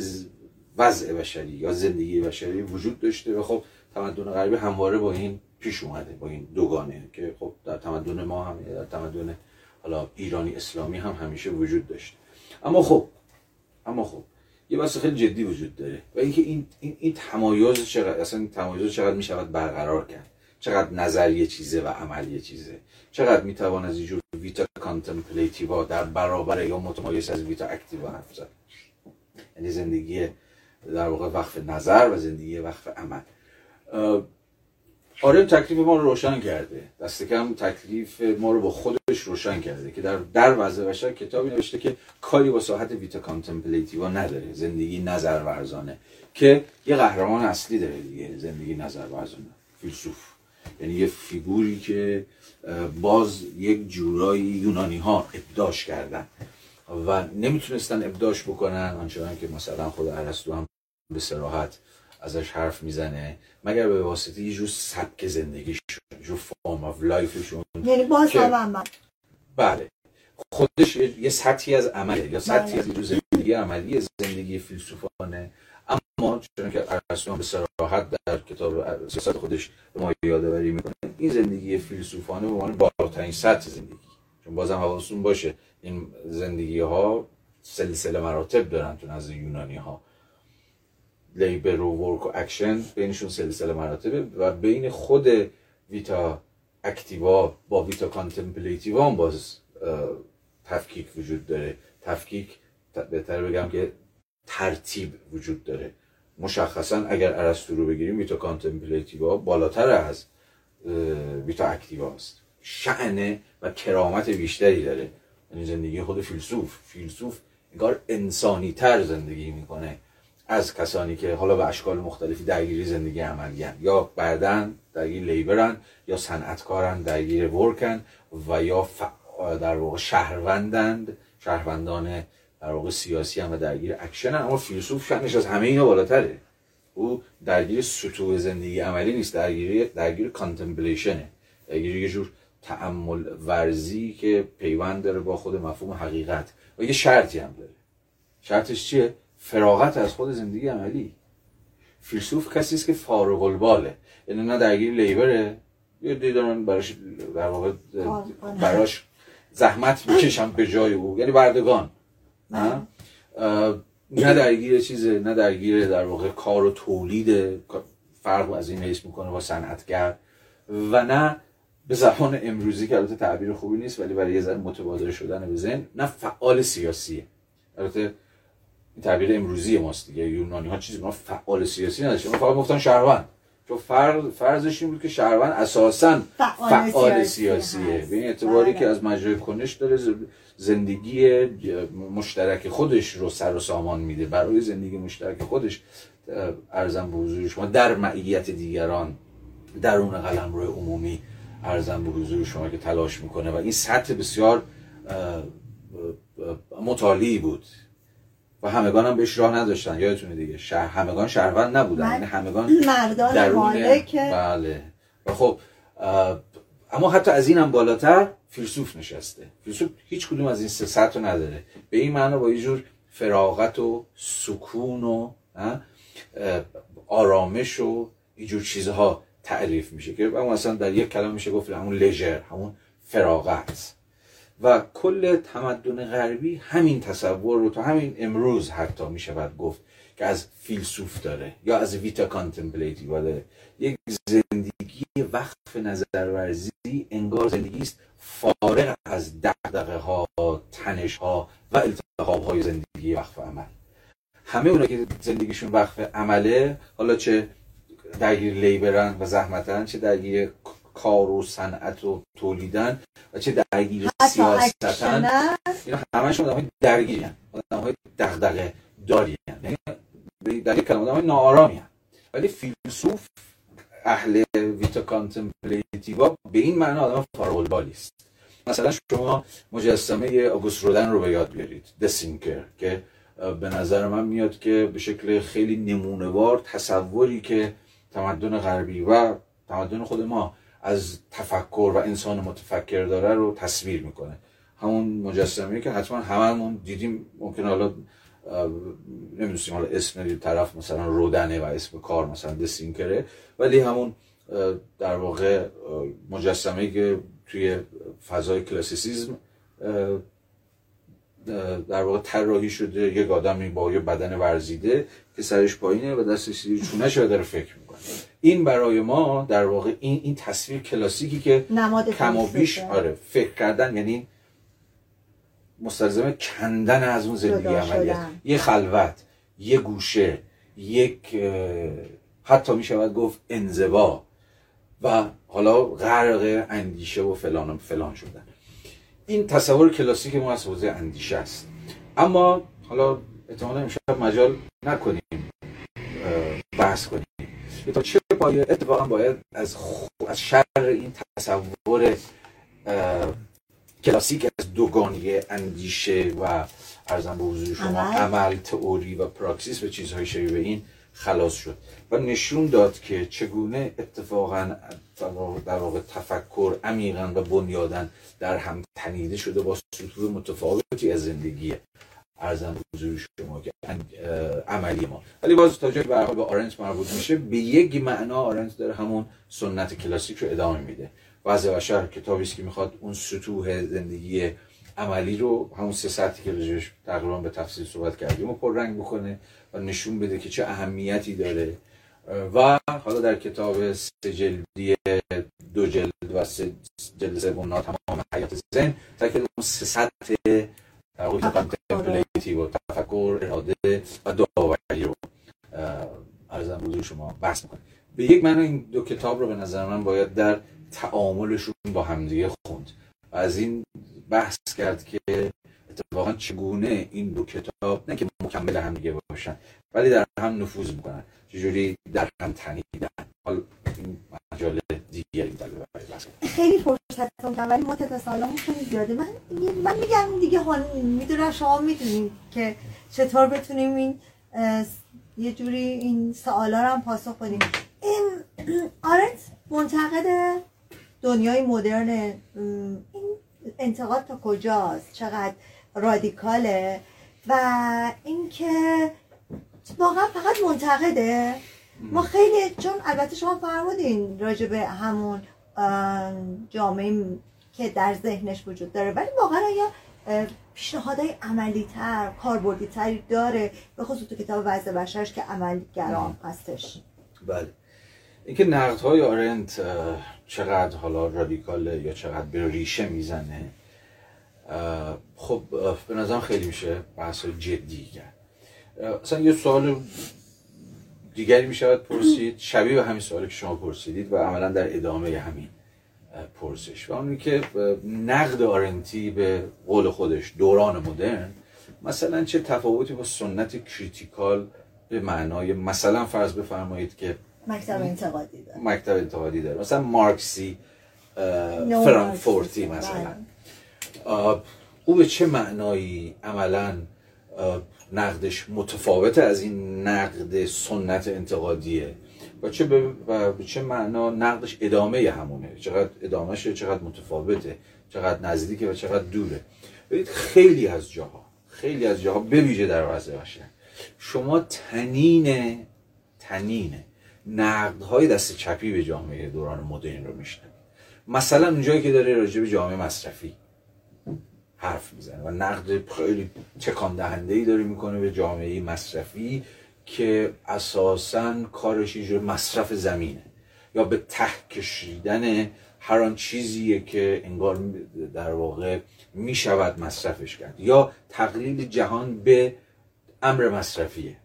وضع بشری یا زندگی بشری وجود داشته و خب تمدن غربی همواره با این پیش اومده با این دوگانه که خب در تمدن ما هم در تمدن حالا ایرانی اسلامی هم همیشه وجود داشته. اما خب اما خب یه بحث خیلی جدی وجود داره و اینکه این این, این تمایز چقدر اصلا این تمایز چقدر می شود برقرار کرد؟ چقدر نظریه چیزه و عملی چیزه؟ چقدر می‌توان از اینجور vita contemplativa در برابر یا متمایز از vita activa حرف زد. یعنی زندگی در واقع وقف نظر و زندگی وقف عمل. آره تکلیف ما رو روشن کرده. دست کم تکلیف ما رو با خودش روشن کرده که در در وضع بشر کتابی نوشته که کاری با ساحت vita contemplativa نداره. زندگی نظر ورزانه که یه قهرمان اصلی داره دیگه زندگی نظر ورزانه فیلسوف. یعنی یه فیگوری که باز یک جورایی یونانی ها ابداش کردن و نمی‌تونستن ابداش بکنن آنچنان که مثلا خود ارسطو هم به صراحت ازش حرف می‌زنه. مگر به واسطه یه جور سبک زندگیشون جور form of life شون یعنی باز بله. خودش یه سطحی از عمله یا سطحی از زندگی عملی زندگی فیلسوفانه. اما چون که ارسطو به صراحت در کتاب سیاست خودش به ما یادآوری می‌کنه این زندگی فیلسوفانه به عنوان بالاترین سطح زندگی. چون بازم حواستون باشه این زندگی ها سلسله مراتب دارن تو نزد یونانی ها labor و work و اکشن بینشون سلسله مراتبه و بین خود vita activa با vita contemplativa هم باز تفکیک وجود داره. تفکیک بهتر بگم که ترتیب وجود داره. مشخصا اگر ارسطو رو بگیریم vita contemplativa بالاتر از vita activa است. شأن و کرامت بیشتری داره. یعنی زندگی خود فیلسوف. فیلسوف انگار انسانی تر زندگی می‌کنه از کسانی که حالا به اشکال مختلفی درگیری زندگی عملی یا بعدن درگیر labor ن یا صنعتکارن درگیر work ن و یا در واقع شهروندند شهروندان در واقع سیاسی هم و درگیر اکشن اما فیلسوف شأنش از همه اینا بالاتره. او درگیر سطوح زندگی عملی نیست درگیر درگیر contemplation ه درگیر یه جور تعمل ورزی که پیوند داره با خود مفهوم حقیقت. و یه شرطی هم داره. شرطش چیه؟ فراغت از خود زندگی عملی. فیلسوف کسی است که فارغ الباله. یعنی نه درگیر لیبره. یه دیدارن براش در واقع براش زحمت می‌کشم به جای او. یعنی بردگان. نه؟ نه درگیر چیزه نه درگیر در واقع کار و تولید فرق از این حیث می‌کنه با صنعتگر. و نه به زبان امروزی که البته تعبیر خوبی نیست ولی برای یه ذره متبادر شدن به ذهن نه فعال سیاسیه. البته این تعبیر امروزی ماست دیگه یونانی ها چیزی ما فعال سیاسی نداشتن فقط گفتن شهروند. چون فرض فرضش این بود که شهروند اساسا فعال, فعال سیاسیه. به این اعتباری بله. که از مجرای کنش داره زندگی مشترک خودش رو سر و سامان میده. برای زندگی مشترک خودش ارزم به حضور شما در معیت دیگران درون قلم روی عمومی ارزم به حضور شما که تلاش می‌کنه. و این سطح بسیار مطالعی بود. و همگان هم بهش راه نداشتن. یادتونه دیگه شهر همگان شهروند نبودن. یعنی همگان مردان مالک. بله. و خب اما حتی از این هم بالاتر فیلسوف نشسته. فیلسوف هیچ کدوم از این سه سطح رو نداره. به این معنا با یه جور فراغت و سکون و آرامش و اینجور چیزها تعریف میشه که مثلا در یک کلام میشه گفت همون leisure همون فراغت. و کل تمدن غربی همین تصور رو تا همین امروز حتی می شود گفت که از فیلسوف داره یا از vita contemplativa داره یک زندگی وقف نظرورزی انگار زندگی است فارغ از دقدقه ها تنش ها و التحاب های زندگی وقف عمل. همه اونا که زندگیشون وقف عمله حالا چه درگیر لیبرن و زحمتن چه درگیر کار و صنعت و تولیدن و چه درگیر سیاستن اینا همشون آدم های درگیری هن. آدم های دغدغه داری هن. یعنی در یک کلمه آدم های ناآرامی هن. ولی فیلسوف اهل ویتا کانتمپلیتیوا به این معنا آدم فارغ است مثلا شما مجسمه آگوست رودن رو به یاد بیارید دسینکر که به نظر من میاد که به شکل خیلی نمونهوار تصوری که تمدن غربی و تمدن خود ما از تفکر و انسان متفکر داره رو تصویر می‌کنه. همون مجسمه که حتما هممون دیدیم ممکن حالا نمی‌دونستیم حالا اسم طرف مثلا رودنه و اسم کار مثلا دسینکره ولی همون در واقع مجسمه که توی فضای کلاسیسیزم در واقع طراحی شده یک آدمی با یه بدن ورزیده که سرش پایینه و دستش زیر چونش داره فکر می‌کنه. این برای ما در واقع این این تصویر کلاسیکی که کم و بیش آره فکر کردن یعنی مستلزم کندن از اون زندگی عملی یه خلوت یه گوشه یک حتی می شود گفت انزوا و حالا غرق اندیشه و فلان و فلان شدن. این تصور کلاسیک ما از حوزه اندیشه است. اما حالا احتمالا امشب مجال نکنیم بحث کنیم. تا چه باید اتفاقا باید از از شر این تصور کلاسیک از دوگانی اندیشه و ارزم به حضور شما عمل. تئوری و پراکسیس و چیزهای شبیه این خلاص شد و نشون داد که چگونه اتفاقا در واقع تفکر عمیقا و بنیادن در هم تنیده شده با سطوح متفاوتی از زندگی ارزم حضور شما که عملی ما. ولی باز تا جایی به آرنت مربوط میشه به یک معنا آرنت داره همون سنت کلاسیک رو ادامه میده. وضع بشر کتابی است که می‌خواد اون سطوح زندگی عملی رو همون سه ساعتی که رجوش تقریبا به تفصیل صحبت کردیم و پررنگ بکنه و نشون بده که چه اهمیتی داره. و حالا در کتاب سه جلدی دو جلد و سه جلد سوم تمام حیات زن تا که اون سه سطح تمپلیتی و تفکر اراده و داوری رو ارزم بزرگ شما بحث می‌کنه به یک معنی این دو کتاب رو به نظر من باید در تعاملشون با همدیگه خوند. و از این بحث کرد که اتفاقا چگونه این دو کتاب نه که مکمل همدیگه باشن ولی در هم نفوذ می‌کنن. چجوری در هم تنیدن؟ حال این مجال دیگری در خیلی فرصت کردم ولی مدت سالامون خیلی زیاده. من من میگم دیگه حال می‌دونم شما می‌دونید که چطور بتونیم این یه جوری این سوالا رو هم پاسخ بدیم. این آرت منتقد دنیای مدرن این انتقاد تا کجاست؟ چقدر رادیکاله؟ و اینکه واقعا فقط منتقده ما خیلی چون البته شما فرمودین راجع به همون جامعه که در ذهنش وجود داره ولی واقعا آیا پیشنهادهای عملی تر کاربردی تری داره به خصوص تو کتاب وضع بشرش که عملی گرام هستش؟ بله. اینکه نقد های آرنت چقدر حالا رادیکال یا چقدر به ریشه می‌زنه خب به نظرم خیلی میشه بحث جدی کرد. اصلا یه سوال دیگری می‌شود پرسید شبیه به همین سوالی که شما پرسیدید و عملا در ادامه همین پرسش. و اونی که نقد آرنتی به قول خودش دوران مدرن مثلا چه تفاوتی با سنت critical به معنای مثلا فرض بفرمایید که مکتب انتقادی داره. مکتب انتقادی داره. مثلا مارکسی فرانکفورتی مثلا. بله. او به چه معنایی عملا نقدش متفاوته از این نقد سنت انتقادیه. و چه به, چه معنا نقدش ادامه همونه. چقدر ادامهشه چقدر متفاوته چقدر نزدیکه و چقدر دوره. ببینید خیلی از جاها خیلی از جاها به در وضع باشه شما تنین تنین های دست چپی به جامعه دوران مدرن رو میشنوید. مثلا اونجایی که داره راجع به جامعه مصرفی حرف می‌زنه و نقد خیلی تکان دهنده ای داره می‌کنه به جامعه مصرفی که اساسا کارش یه مصرف زمینه. یا به ته کشیدن هر آن چیزیه که انگار در واقع می‌شود مصرفش کرد. یا تقلیل جهان به امر مصرفیه.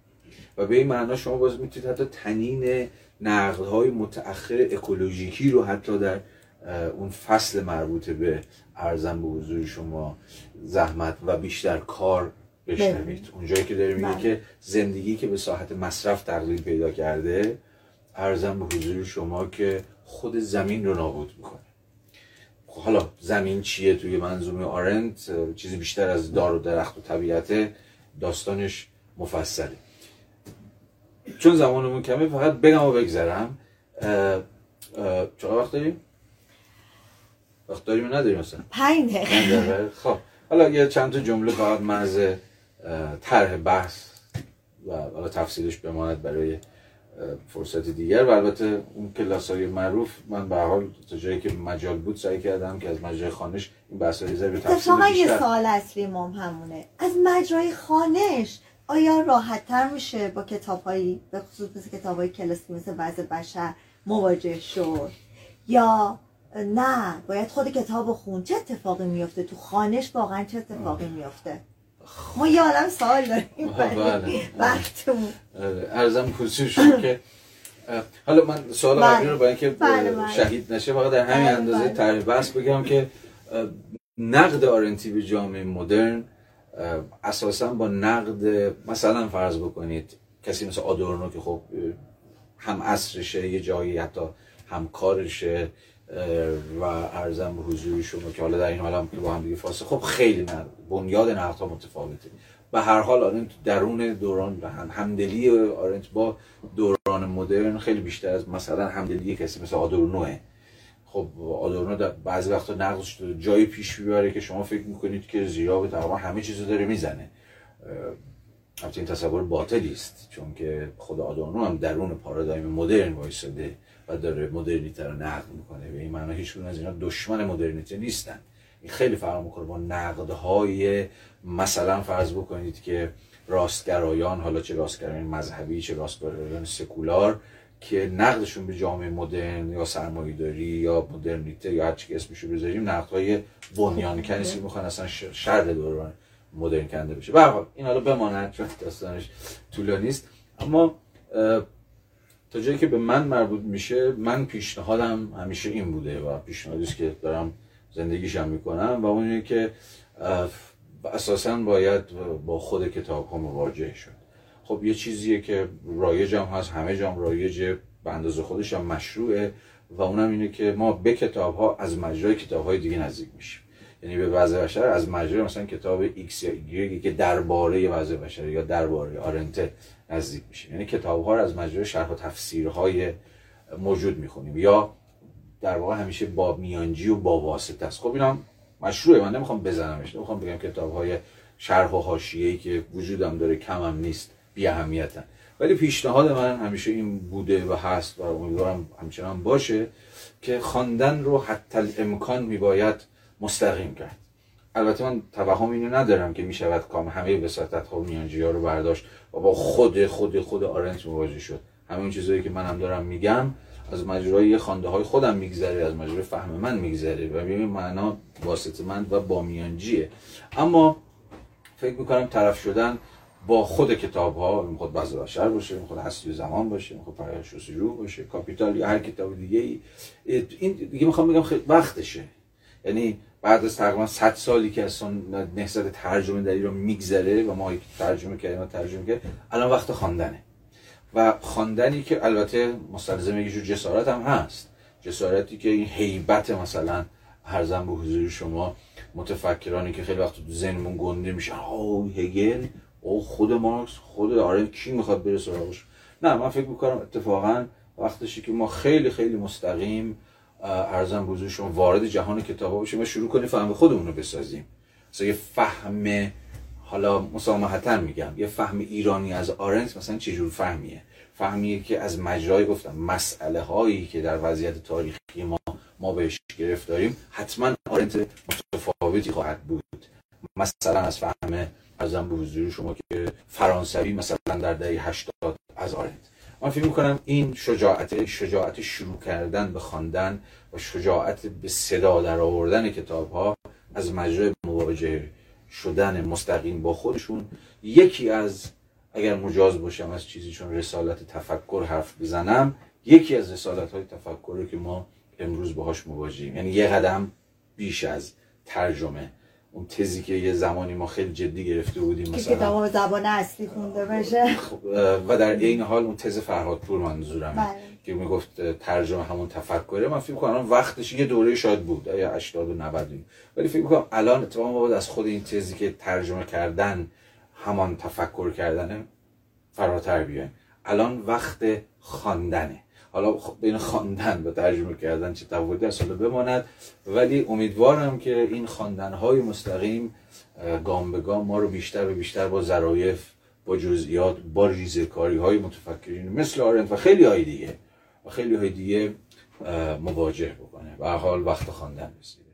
و به این معنا شما باز می‌تونید حتی تنین نقدهای متأخر اکولوژیکی رو حتی در اون فصل مربوط به ارزم به حضور شما زحمت و بیشتر کار بشنوید بله. اونجایی که داره میگه بله. که زندگی که به ساحت مصرف تغییر پیدا کرده ارزم به حضور شما که خود زمین رو نابود می‌کنه خب حالا زمین چیه توی منظومه آرنت چیزی بیشتر از دار و درخت و طبیعت داستانش مفصله چون زمانمون کمه فقط بگم و بگذرم چقدر وقت داریم؟ وقت داریم نداریم مثلا پنج خب حالا یه چند تا جمله فقط مرز طرح بحث و حالا تفصیلش بماند برای فرصت دیگر. و البته اون کلاس های معروف من به حال تا جایی که مجال بود سعی کردم که از مجرای خانش این بحث های به تفصیل بیشتر یه سوال اصلی مام همونه. از مجرای خانش آیا راحت تر میشه با کتاب هایی به خصوص مثل کتاب های کلاسی مثل وضع بشر مواجه شد؟ یا نه باید خود کتاب خون. چه اتفاقی میفته؟ تو خانش واقعا چه اتفاقی میفته؟ ما یه عالم سوال داریم. بله. وقتمون. ارزم شد که حالا من سوال. قبلی رو با اینکه بله، بله. شهید نشه فقط در همین اندازه تعریف بس بگم که نقد آرنتی به جامعه مدرن اساسا با نقد مثلا فرض بکنید کسی مثل آدورنو که خب هم عصرشه یه جایی حتی همکارشه و ارزم به حضور شما که حالا در این حال هم که با هم دیگه فاصله. خب خیلی نه بنیاد نقد ها متفاوته. به هر حال آرنت درون دوران همدلی آرنت با دوران مدرن خیلی بیشتر از مثلا همدلی کسی مثل آدورنوه خب آدورنو در بعضی وقتا نقدش جای پیش می‌بره که شما فکر می‌کنید که زیرا تقریبا همه چیزو داره می‌زنه. البته این تصور باطلی است چون که خود آدورنو هم درون پارادایم مدرن وایساده. و داره مدرنیته رو نقد می‌کنه. به این معنا هیچ از اینا دشمن مدرنیته نیستن. این خیلی فرق می‌کنه با نقدهای مثلا فرض بکنید که راستگرایان حالا چه راستگرایان مذهبی چه راستگرایان سکولار که نقدشون به جامعه مدرن یا سرمایه‌داری یا مدرنیته یا هر چی اسمشو بذاریم نقدهای بنیان کنیسی می‌خوان اصلا شرط دوران مدرن کنده بشه. به این حالا بماند چون داستانش طولانی است. اما تا جایی که به من مربوط میشه من پیشنهادم همیشه این بوده و پیشنهادی که دارم زندگیشم می‌کنم و اون که اساسا باید با خود کتاب ها مواجه شد. خب یه چیزیه که رایج هم هست همه جام رایجه به اندازه خودش هم مشروعه و اونم اینه که ما به کتاب ها از مجرای کتاب های دیگه نزدیک میشیم. یعنی به وضع بشر از مجرای مثلا کتاب ایکس یا که درباره وضع بشر یا درباره آرنته نزدیک میشیم. یعنی کتاب ها از مجرای شرح و تفسیرهای موجود می‌خونیم. یا در واقع همیشه با میانجی و با واسطه است. خب اینا مشروعه. من نمی‌خوام بزنمش. نمی‌خوام بگم کتاب های شرح و حاشیه‌ای که وجودم داره کمم نیست. بی اهمیتن. ولی پیشنهاد من همیشه این بوده و هست و امیدوارم همچنان باشه که خواندن رو حتی امکان میباید مستقیم کرد. البته من توهم اینو ندارم که می‌شود کام. همه وساطت ها و میانجی ها رو برداشت و با خود خود خود آرنت مواجه شد. همه اون چیزهایی که منم دارم میگم از مجرای خانده های خودم میگذره از مجرای فهم من میگذره. و به معنا واسطه من و با میانجیه. اما فکر می‌کنم طرف شدن با خود کتاب ها خود بعض بشر باشه خود هستی و زمان باشه خود پرایش روح باشه کاپیتال یا هر کتاب دیگه ای این دیگه می‌خوام بگم وقتشه. یعنی بعد از تقریبا 100 سالی که اصلا نهضت ترجمه در ایران میگذره و ما ترجمه کردیم و ترجمه کردیم الان وقت خواندنه. و خواندنی که البته مستلزم یه جور جسارت هم هست. جسارتی که این هیبت مثلا هرزن به حضور شما متفکرانی که خیلی وقت تو ذهنمون گنده میشه او هگل؟ او خود مارکس خود آره کی می‌خواد بره سراغش؟ نه من فکر می‌کنم اتفاقا وقتشی که ما خیلی خیلی مستقیم ارزم بزرگ شما وارد جهان کتاب باشیم و شروع کنیم فهم خودمون رو بسازیم. مثلا یه فهم حالا مسامحتا میگم یه فهم ایرانی از آرنت مثلا چه جور فهمیه؟ فهمیه که از مجرای گفتم مسئله هایی که در وضعیت تاریخی ما ما بهش گرفتاریم حتما آرنت متفاوتی خواهد بود. مثلا از فهم ارزم به حضور شما که فرانسوی مثلا در دهه 80 از آرنت من فکر می‌کنم این شجاعت شجاعت شروع کردن به خواندن و شجاعت به صدا در آوردن کتاب ها از مجرای مواجه شدن مستقیم با خودشون یکی از اگر مجاز باشم از چیزی چون رسالت تفکر حرف بزنم یکی از رسالت های تفکر که ما امروز باهاش مواجهیم. یعنی یه قدم بیش از ترجمه. اون تزی که یه زمانی ما خیلی جدی گرفته بودیم که مثلا. کتاب زبان اصلی خونده بشه. خب، و در این حال اون تز فرهاد پور منظورمه بله. که می‌گفت ترجمه همون تفکره. من فکر کنم وقتش یه دوره شاید بود یا 80 و 90 این. ولی فکر کنم الان اتفاقا ما باید از خود این تزی که ترجمه کردن همان تفکر کردنه فراتر بیایم. الان وقت خواندنه. حالا خب بین خواندن و ترجمه کردن چه تفاوتی هست بماند. ولی امیدوارم که این خواندن های مستقیم گام به گام ما رو بیشتر و بیشتر با ظرایف با جزئیات با ریزکاری های متفکرین مثل آرنت و خیلی های دیگه و خیلی های دیگه مواجه بکنه. و حال وقت خواندن رسیده.